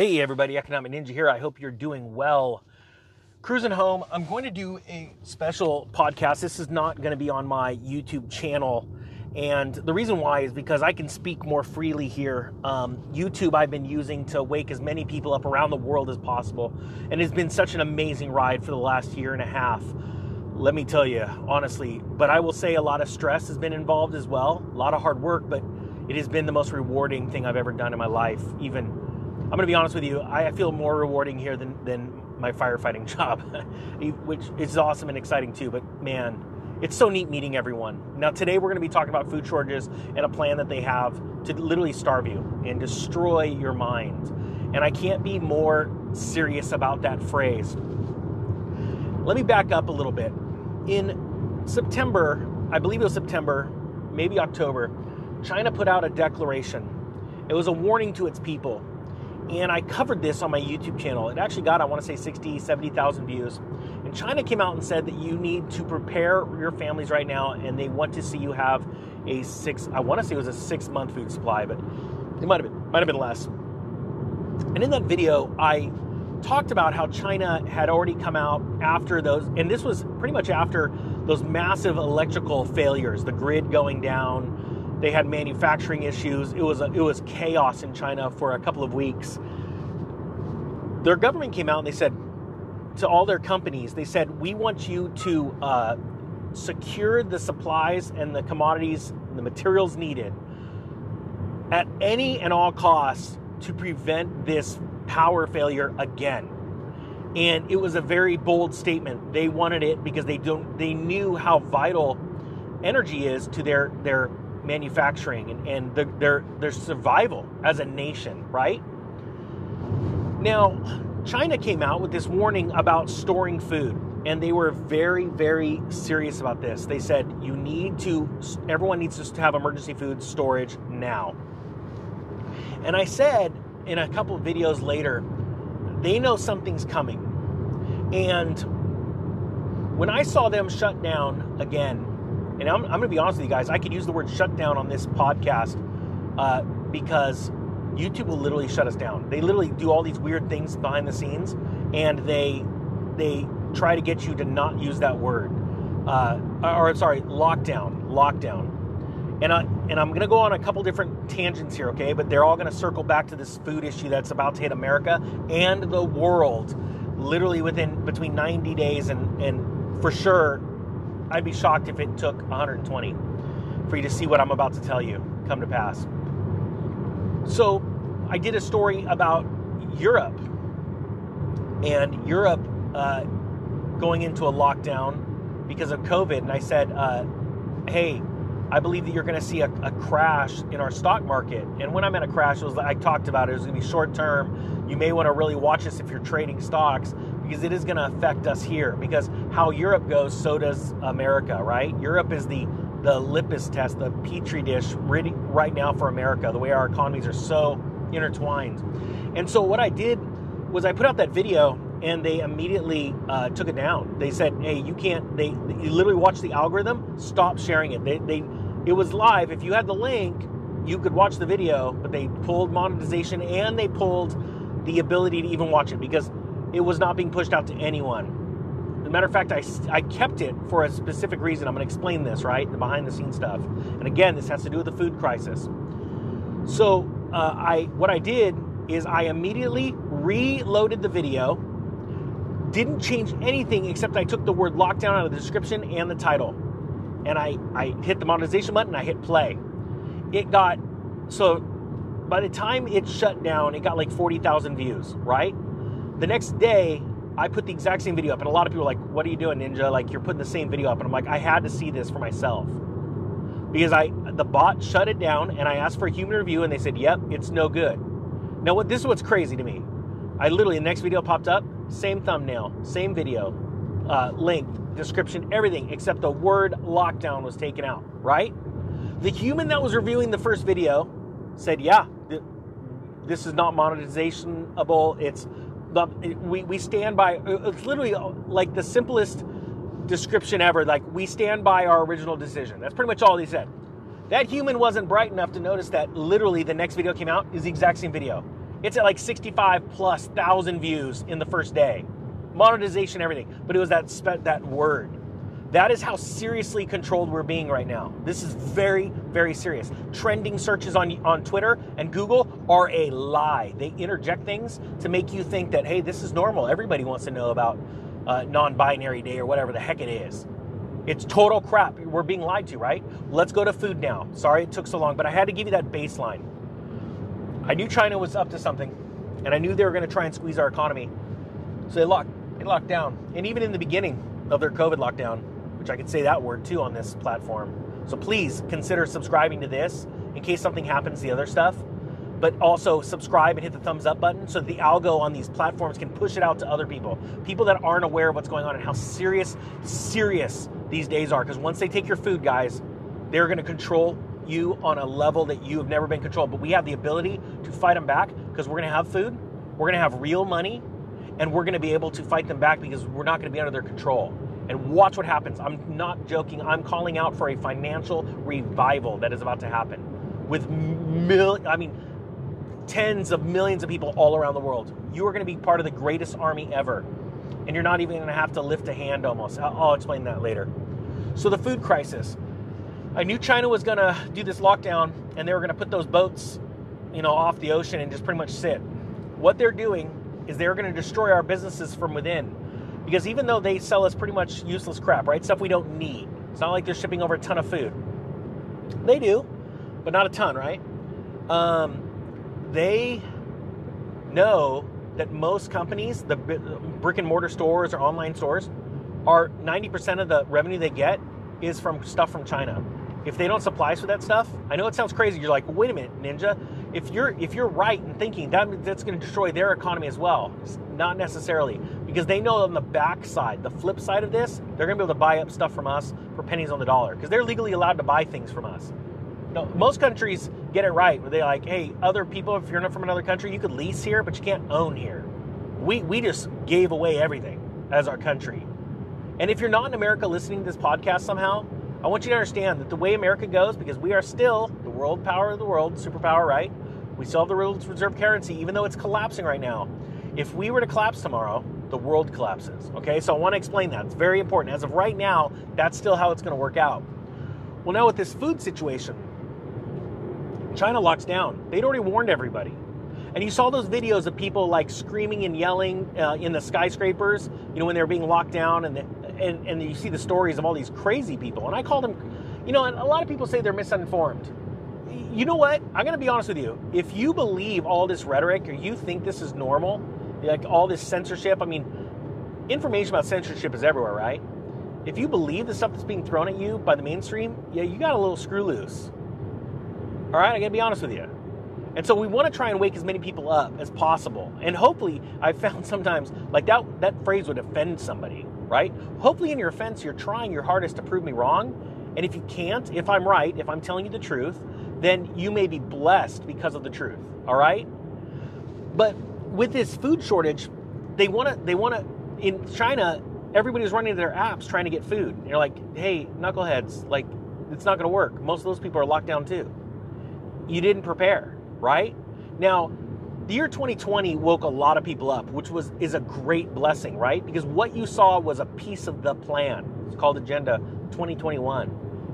Hey everybody, Economic Ninja here. I hope you're doing well. Cruising home, I'm going to do a special podcast. This is not going to be on my YouTube channel. And the reason why is because I can speak more freely here. Um, YouTube, I've been using to wake as many people up around the world as possible. And it's been such an amazing ride for the last year and a half. Let me tell you, honestly. But I will say a lot of stress has been involved as well, a lot of hard work, but it has been the most rewarding thing I've ever done in my life. Even I'm going to be honest with you, I feel more rewarding here than, than my firefighting job, which is awesome and exciting too. But man, it's so neat meeting everyone. Now, today we're going to be talking about food shortages and a plan that they have to literally starve you and destroy your mind. And I can't be more serious about that phrase. Let me back up a little bit. In September, I believe it was September, maybe October, China put out a declaration. It was a warning to its people and I covered this on my YouTube channel. It actually got, I want to say, 60, 70,000 views. And China came out and said that you need to prepare your families right now, and they want to see you have a six, I want to say it was a six month food supply, but it might have been, might have been less. And in that video, I talked about how China had already come out after those, and this was pretty much after those massive electrical failures, the grid going down, they had manufacturing issues. It was a, it was chaos in China for a couple of weeks. Their government came out and they said to all their companies, they said, "We want you to uh, secure the supplies and the commodities, and the materials needed at any and all costs to prevent this power failure again." And it was a very bold statement. They wanted it because they don't they knew how vital energy is to their their manufacturing and, and the, their their survival as a nation, right? Now, China came out with this warning about storing food, and they were very, very serious about this. They said you need to, everyone needs to have emergency food storage now. And I said in a couple of videos later, they know something's coming. And when I saw them shut down again and I'm, I'm going to be honest with you guys, I could use the word shutdown on this podcast uh, because YouTube will literally shut us down. They literally do all these weird things behind the scenes, and they they try to get you to not use that word. Uh, or sorry, lockdown, lockdown. And I and I'm to go on a couple different tangents here, okay? But they're all to circle back to this food issue that's about to hit America and the world, literally within between 90 days and and for sure I'd be shocked if it took 120 for you to see what I'm about to tell you come to pass. So, I did a story about Europe and Europe uh, going into a lockdown because of COVID. And I said, uh, hey, I believe that you're going to see a, a, crash in our stock market. And when I meant a crash, it was I talked about it. It was going to be short term. You may want to really watch this if you're trading stocks because it is going to affect us here. Because how Europe goes, so does America, right? Europe is the the litmus test, the petri dish right now for America. The way our economies are so intertwined. And so what I did was I put out that video and they immediately uh, took it down. They said, "Hey, you can't." They, they literally watched the algorithm, stop sharing it. They, they, it was live. If you had the link, you could watch the video, but they pulled monetization and they pulled the ability to even watch it because it was not being pushed out to anyone. As a matter of fact, I, I kept it for a specific reason. I'm going to explain this, right? The behind the scenes stuff. And again, this has to do with the food crisis. So, uh, I what I did is I immediately reloaded the video, didn't change anything except I took the word lockdown out of the description and the title. And I, I hit the monetization button, I hit play. It got, so by the time it shut down, it got like 40,000 views, right? The next day, I put the exact same video up, and a lot of people are like, "What are you doing, Ninja? Like you're putting the same video up." And I'm like, "I had to see this for myself." Because I the bot shut it down and I asked for a human review and they said, "Yep, it's no good." Now what this is what's crazy to me. I literally the next video popped up, same thumbnail, same video, uh, length, description, everything except the word lockdown was taken out, right? The human that was reviewing the first video said, "Yeah, this is not monetizationable. It's the, we, we stand by it's literally uh, like the simplest description ever like we stand by our original decision that's pretty much all he said that human wasn't bright enough to notice that literally the next video came out is the exact same video It's at like 65 plus thousand views in the first day. Monetization, everything. But it was that that word. That is how seriously controlled we're being right now. This is very, very serious. Trending searches on on Twitter and Google are a lie. They interject things to make you think that hey, this is normal. Everybody wants to know about uh, non-binary day or whatever the heck it is. It's total crap. We're being lied to, right? Let's go to food now. Sorry it took so long, but I had to give you that baseline. I knew China was up to something, and I knew they were going to try and squeeze our economy. So they locked, they locked down. And even in the beginning of their COVID lockdown, which I could say that word too on this platform. So please consider subscribing to this in case something happens to the other stuff. But also subscribe and hit the thumbs up button so that the algo on these platforms can push it out to other people. People that aren't aware of what's going on and how serious, serious these days are. Because once they take your food, guys, they're going to control you on a level that you have never been controlled. But we have the ability to fight them back because we're going to have food, we're going to have real money, and we're going to be able to fight them back because we're not going to be under their control. And watch what happens. I'm not joking. I'm calling out for a financial revival that is about to happen with mil I mean tens of millions of people all around the world. You are going to be part of the greatest army ever. And you're not even going to have to lift a hand almost. I'll, I'll explain that later. So the food crisis. I knew China was going to do this lockdown and they were going to put those boats, you know, off the ocean and just pretty much sit. What they're doing is they're going to destroy our businesses from within. Because even though they sell us pretty much useless crap, right? Stuff we don't need. It's not like they're shipping over a ton of food. They do, but not a ton, right? Um, they know that most companies, the brick and mortar stores or online stores, are 90% of the revenue they get is from stuff from China if they don't supply us with that stuff, I know it sounds crazy. You're like, wait a minute, Ninja. If you're if you're right in thinking that that's going to destroy their economy as well, not necessarily because they know on the back side, the flip side of this, they're going to be able to buy up stuff from us for pennies on the dollar because they're legally allowed to buy things from us. Most countries get it right where they like, hey, other people, if you're not from another country, you could lease here, but you can't own here. We we just gave away everything as our country. And if you're not in America listening to this podcast somehow, I want you to understand that the way America goes, because we are still world power of the world, superpower, right? We still have the world's reserve currency, even though it's collapsing right now. If we were to collapse tomorrow, the world collapses. Okay, so I want to explain that. It's very important. As of right now, that's still how it's going to work out. Well, now with this food situation, China locks down. They'd already warned everybody. And you saw those videos of people like screaming and yelling uh, in the skyscrapers, you know, when they were being locked down and the, and, and you see the stories of all these crazy people. And I call them, you know, and a lot of people say they're misinformed. You know what? I'm going to be honest with you. If you believe all this rhetoric or you think this is normal, like all this censorship, I mean, information about censorship is everywhere, right? If you believe the stuff that's being thrown at you by the mainstream, yeah, you got a little screw loose. All right, I got to be honest with you. And so we want to try and wake as many people up as possible. And hopefully, I've found sometimes like that that phrase would offend somebody right? Hopefully, in your offense, you're trying your hardest to prove me wrong. And if you can't, if I'm right, if I'm telling you the truth, then you may be blessed because of the truth, all right? But with this food shortage, they want to, they want to, in China, everybody's running to their apps trying to get food. And you're like, hey, knuckleheads, like, it's not going to work. Most of those people are locked down too. You didn't prepare, right? Now, the year 2020 woke a lot of people up, which was is a great blessing, right? Because what you saw was a piece of the plan. It's called Agenda 2021.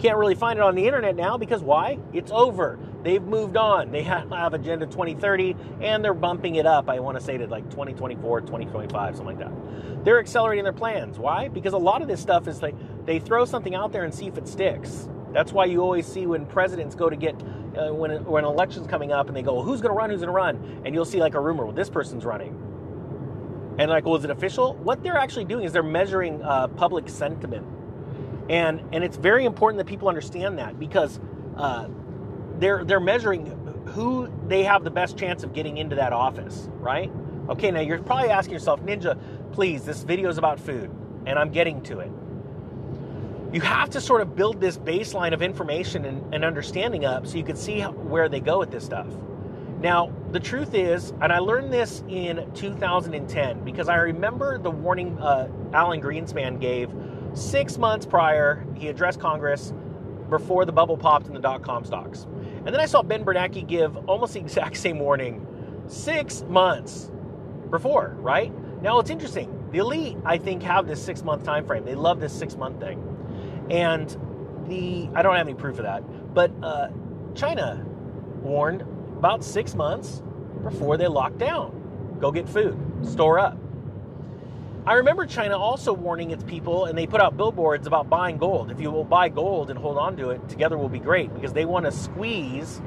Can't really find it on the internet now because why? It's over. They've moved on. They have Agenda 2030 and they're bumping it up. I want to say to like 2024, 2025, something like that. They're accelerating their plans. Why? Because a lot of this stuff is like they throw something out there and see if it sticks. That's why you always see when presidents go to get uh, when when an election's coming up and they go, well, "Who's going to run? Who's going to run?" and you'll see like a rumor, "Well, this person's running," and like, "Well, is it official?" What they're actually doing is they're measuring uh, public sentiment, and and it's very important that people understand that because uh, they're they're measuring who they have the best chance of getting into that office, right? Okay, now you're probably asking yourself, Ninja, please, this video is about food, and I'm getting to it you have to sort of build this baseline of information and, and understanding up so you can see how, where they go with this stuff. Now, the truth is, and I learned this in 2010 because I remember the warning uh, Alan Greenspan gave six months prior. He addressed Congress before the bubble popped in the dot com stocks. And then I saw Ben Bernanke give almost the exact same warning Six months before, right? Now it's interesting. The elite, I think, have this six month time frame. They love this six month thing, and the I don't have any proof of that, but uh, China warned about six months before they locked down. Go get food, store up. I remember China also warning its people, and they put out billboards about buying gold. If you will buy gold and hold on to it, together will be great because they want to squeeze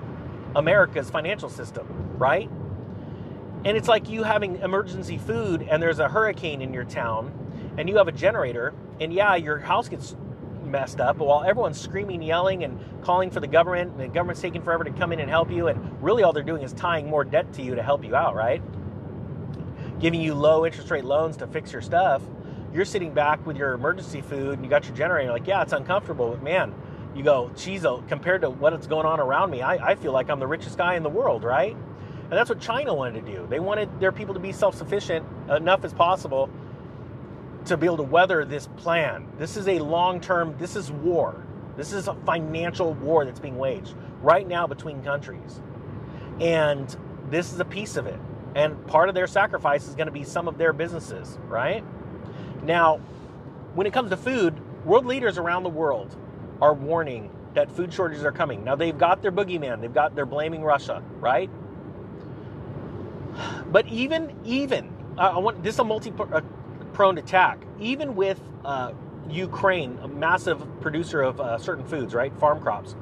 America's financial system, right? And it's like you having emergency food and there's a hurricane in your town and you have a generator, and yeah, your house gets messed up, but while everyone's screaming, yelling, and calling for the government, and the government's taking forever to come in and help you, and really all they're doing is tying more debt to you to help you out, right? Giving you low interest rate loans to fix your stuff. You're sitting back with your emergency food and you got your generator, like, yeah, it's uncomfortable, but man, you go, geez, oh, compared to what's going on around me, I, I feel like I'm the richest guy in the world, right? And that's what China wanted to do. They wanted their people to be self sufficient enough as possible to be able to weather this plan. This is a long term, this is war. This is a financial war that's being waged right now between countries. And this is a piece of it. And part of their sacrifice is going to be some of their businesses, right? Now, when it comes to food, world leaders around the world are warning that food shortages are coming. Now, they've got their boogeyman, they've got, they're blaming Russia, right? But even, even, uh, I want this is a multi uh, prone attack, even with uh, Ukraine, a massive producer of uh, certain foods, right, farm crops,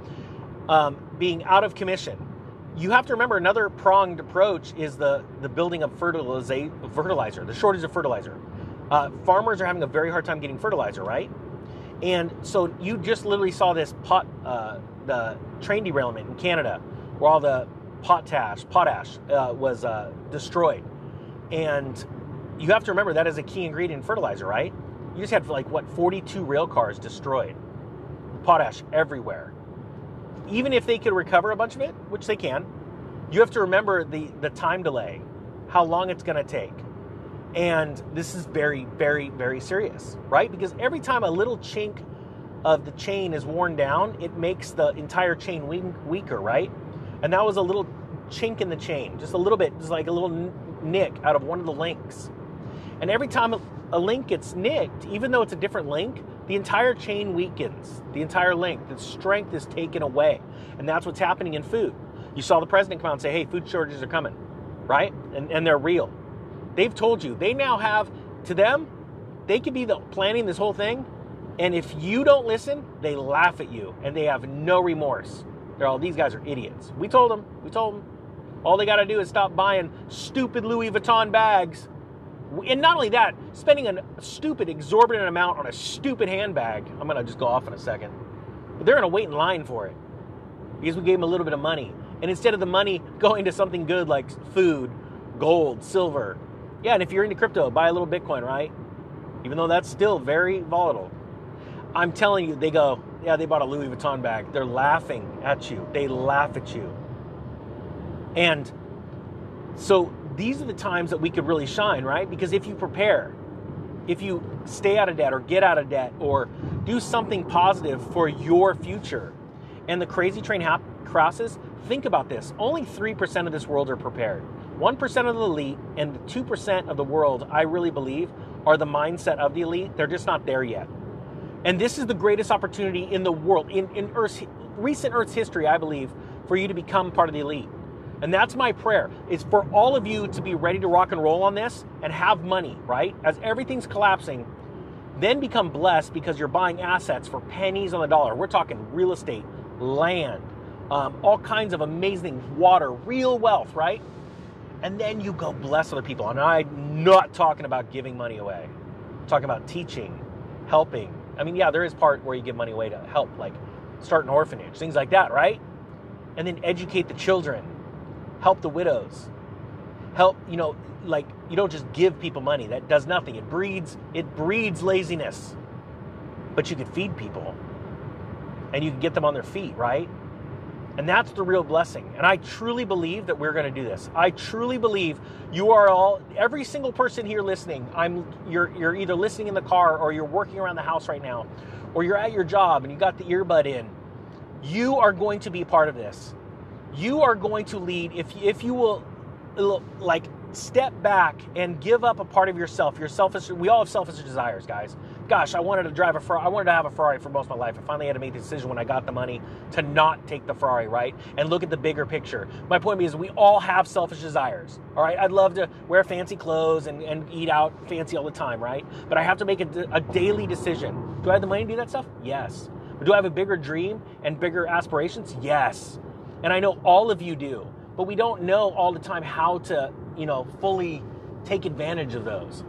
um, being out of commission. You have to remember another pronged approach is the the building of fertilizer, the shortage of fertilizer. Uh, farmers are having a very hard time getting fertilizer, right? And so you just literally saw this pot, uh, the train derailment in Canada, where all the potash, potash uh, was uh, destroyed, and you have to remember that is a key ingredient in fertilizer, right? You just had like what 42 rail cars destroyed. Potash everywhere. Even if they could recover a bunch of it, which they can, you have to remember the the time delay, how long it's going to take. And this is very very very serious, right? Because every time a little chink of the chain is worn down, it makes the entire chain weaker, right? And that was a little chink in the chain, just a little bit, just like a little nick out of one of the links. And every time a link gets nicked, even though it's a different link, the entire chain weakens. The entire link, the strength is taken away. And that's what's happening in food. You saw the president come out and say, hey, food shortages are coming, right? And, and they're real. They've told you. They now have, to them, they could be the, planning this whole thing. And if you don't listen, they laugh at you and they have no remorse. They're all, these guys are idiots. We told them. We told them. All they got to do is stop buying stupid Louis Vuitton bags and not only that, spending a stupid, exorbitant amount on a stupid handbag. I'm going to just go off in a second. But they're going to wait in line for it because we gave them a little bit of money. And instead of the money going to something good like food, gold, silver. Yeah, and if you're into crypto, buy a little Bitcoin, right? Even though that's still very volatile. I'm telling you, they go, yeah, they bought a Louis Vuitton bag. They're laughing at you. They laugh at you. And so these are the times that we could really shine, right? Because if you prepare, if you stay out of debt or get out of debt or do something positive for your future, and the crazy train crosses, think about this. Only 3% of this world are prepared. 1% of the elite and 2% of the world, I really believe, are the mindset of the elite. They're just not there yet. And this is the greatest opportunity in the world, in, in Earth's, recent Earth's history, I believe, for you to become part of the elite. And that's my prayer is for all of you to be ready to rock and roll on this and have money, right? As everything's collapsing, then become blessed because you're buying assets for pennies on the dollar. We're talking real estate, land, um, all kinds of amazing water, real wealth, right? And then you go bless other people. And I'm not talking about giving money away. I'm talking about teaching, helping. I mean, yeah, there is part where you give money away to help, like start an orphanage, things like that, right? And then educate the children help the widows. Help you know like you don't just give people money. That does nothing. It breeds it breeds laziness. But you could feed people. And you can get them on their feet right? And that's the real blessing. And i truly believe that we're going to do this. I truly believe you are all every single person here listening i'm you're you're either listening in the car or you're working around the house right now or you're at your job and you got the earbud in you are going to be part of this you are going to lead if if you will like step back and give up a part of yourself. Your selfish. We all have selfish desires, guys. Gosh, I wanted to drive a Ferrari. I wanted to have a Ferrari for most of my life. I finally had to make the decision when I got the money to not take the Ferrari, right? And look at the bigger picture. My point is, we all have selfish desires. All right, I'd love to wear fancy clothes and, and eat out fancy all the time, right? But I have to make a, a daily decision. Do I have the money to do that stuff? Yes. But do I have a bigger dream and bigger aspirations? Yes. And I know all of you do but we don't know all the time how to, you know, fully take advantage of those.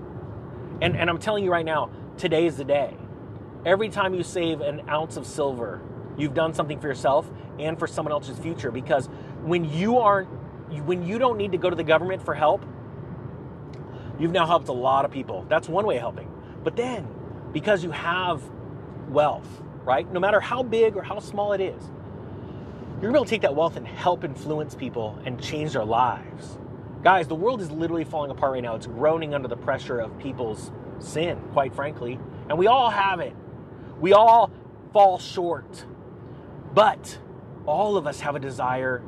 And, and I'm telling you right now, today is the day. Every time you save an ounce of silver, you've done something for yourself and for someone else's future because when you aren't when you don't need to go to the government for help, you've now helped a lot of people. That's one way of helping. But then, because you have wealth, right? No matter how big or how small it is, you're gonna be able to take that wealth and help influence people and change their lives. Guys, the world is literally falling apart right now. It's groaning under the pressure of people's sin, quite frankly. And we all have it. We all fall short. But all of us have a desire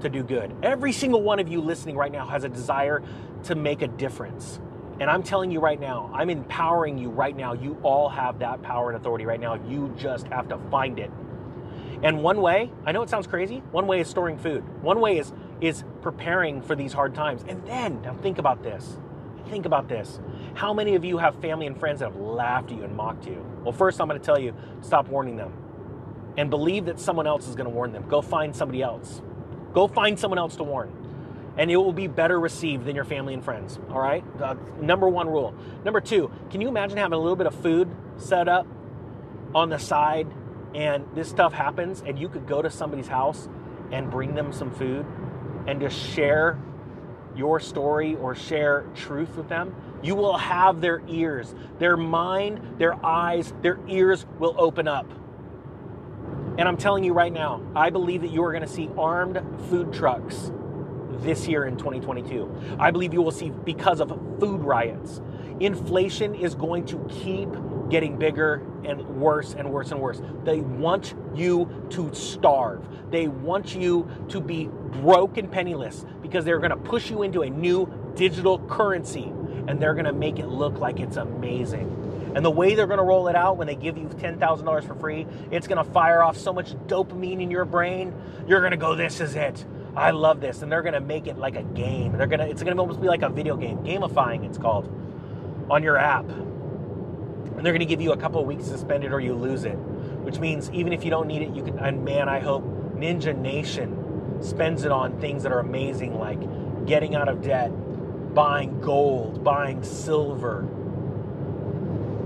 to do good. Every single one of you listening right now has a desire to make a difference. And I'm telling you right now, I'm empowering you right now. You all have that power and authority right now. You just have to find it. And one way, I know it sounds crazy, one way is storing food. One way is is preparing for these hard times. And then, now think about this. Think about this. How many of you have family and friends that have laughed at you and mocked you? Well, first I'm going to tell you, stop warning them. And believe that someone else is going to warn them. Go find somebody else. Go find someone else to warn. And it will be better received than your family and friends. All right? Uh, number one rule. Number two, can you imagine having a little bit of food set up on the side and this stuff happens and you could go to somebody's house and bring them some food and just share your story or share truth with them, you will have their ears, their mind, their eyes, their ears will open up. And I'm telling you right now, I believe that you are going to see armed food trucks this year in 2022. I believe you will see because of food riots. Inflation is going to keep getting bigger and worse and worse and worse. They want you to starve. They want you to be broke and penniless because they're going to push you into a new digital currency and they're going to make it look like it's amazing. And the way they're going to roll it out when they give you $10,000 for free, it's going to fire off so much dopamine in your brain. You're going to go, this is it. I love this. And they're going to make it like a game. They're going to, it's going to almost be like a video game. Gamifying, it's called, on your app and they're going to give you a couple of weeks to spend it or you lose it. Which means even if you don't need it, you can. And man, I hope Ninja Nation spends it on things that are amazing, like getting out of debt, buying gold, buying silver,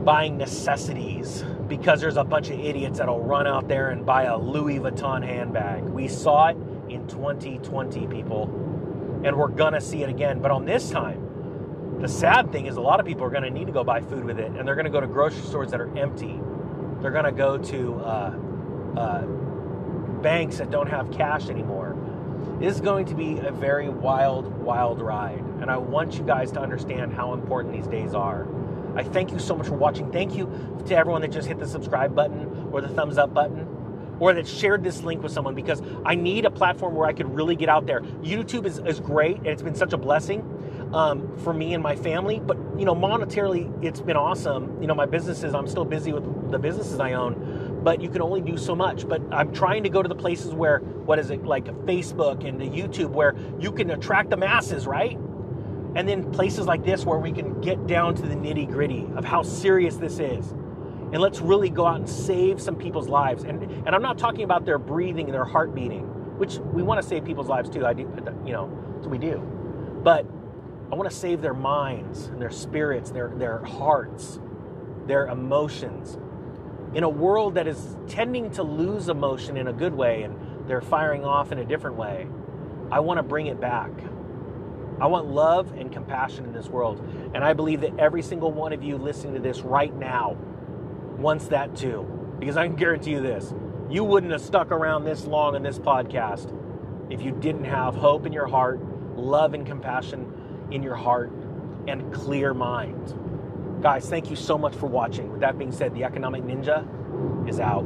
buying necessities. Because there's a bunch of idiots that'll run out there and buy a Louis Vuitton handbag. We saw it in 2020, people, and we're gonna see it again. But on this time, the sad thing is, a lot of people are going to need to go buy food with it, and they're going to go to grocery stores that are empty. They're going to go to uh, uh, banks that don't have cash anymore. This is going to be a very wild, wild ride, and I want you guys to understand how important these days are. I thank you so much for watching. Thank you to everyone that just hit the subscribe button or the thumbs up button or that shared this link with someone because I need a platform where I could really get out there. YouTube is, is great and it's been such a blessing um, for me and my family. But you know, monetarily, it's been awesome. You know, my businesses, I'm still busy with the businesses I own, but you can only do so much. But I'm trying to go to the places where, what is it, like Facebook and YouTube, where you can attract the masses, right? And then places like this where we can get down to the nitty gritty of how serious this is. And let's really go out and save some people's lives. And and I'm not talking about their breathing and their heart beating, which we want to save people's lives too. I do, you know, so we do. But I want to save their minds and their spirits, their, their hearts, their emotions. In a world that is tending to lose emotion in a good way and they're firing off in a different way, I want to bring it back. I want love and compassion in this world. And I believe that every single one of you listening to this right now wants that too. Because I can guarantee you this you wouldn't have stuck around this long in this podcast if you didn't have hope in your heart, love and compassion in your heart and clear mind. Guys, thank you so much for watching. With that being said, the Economic Ninja is out.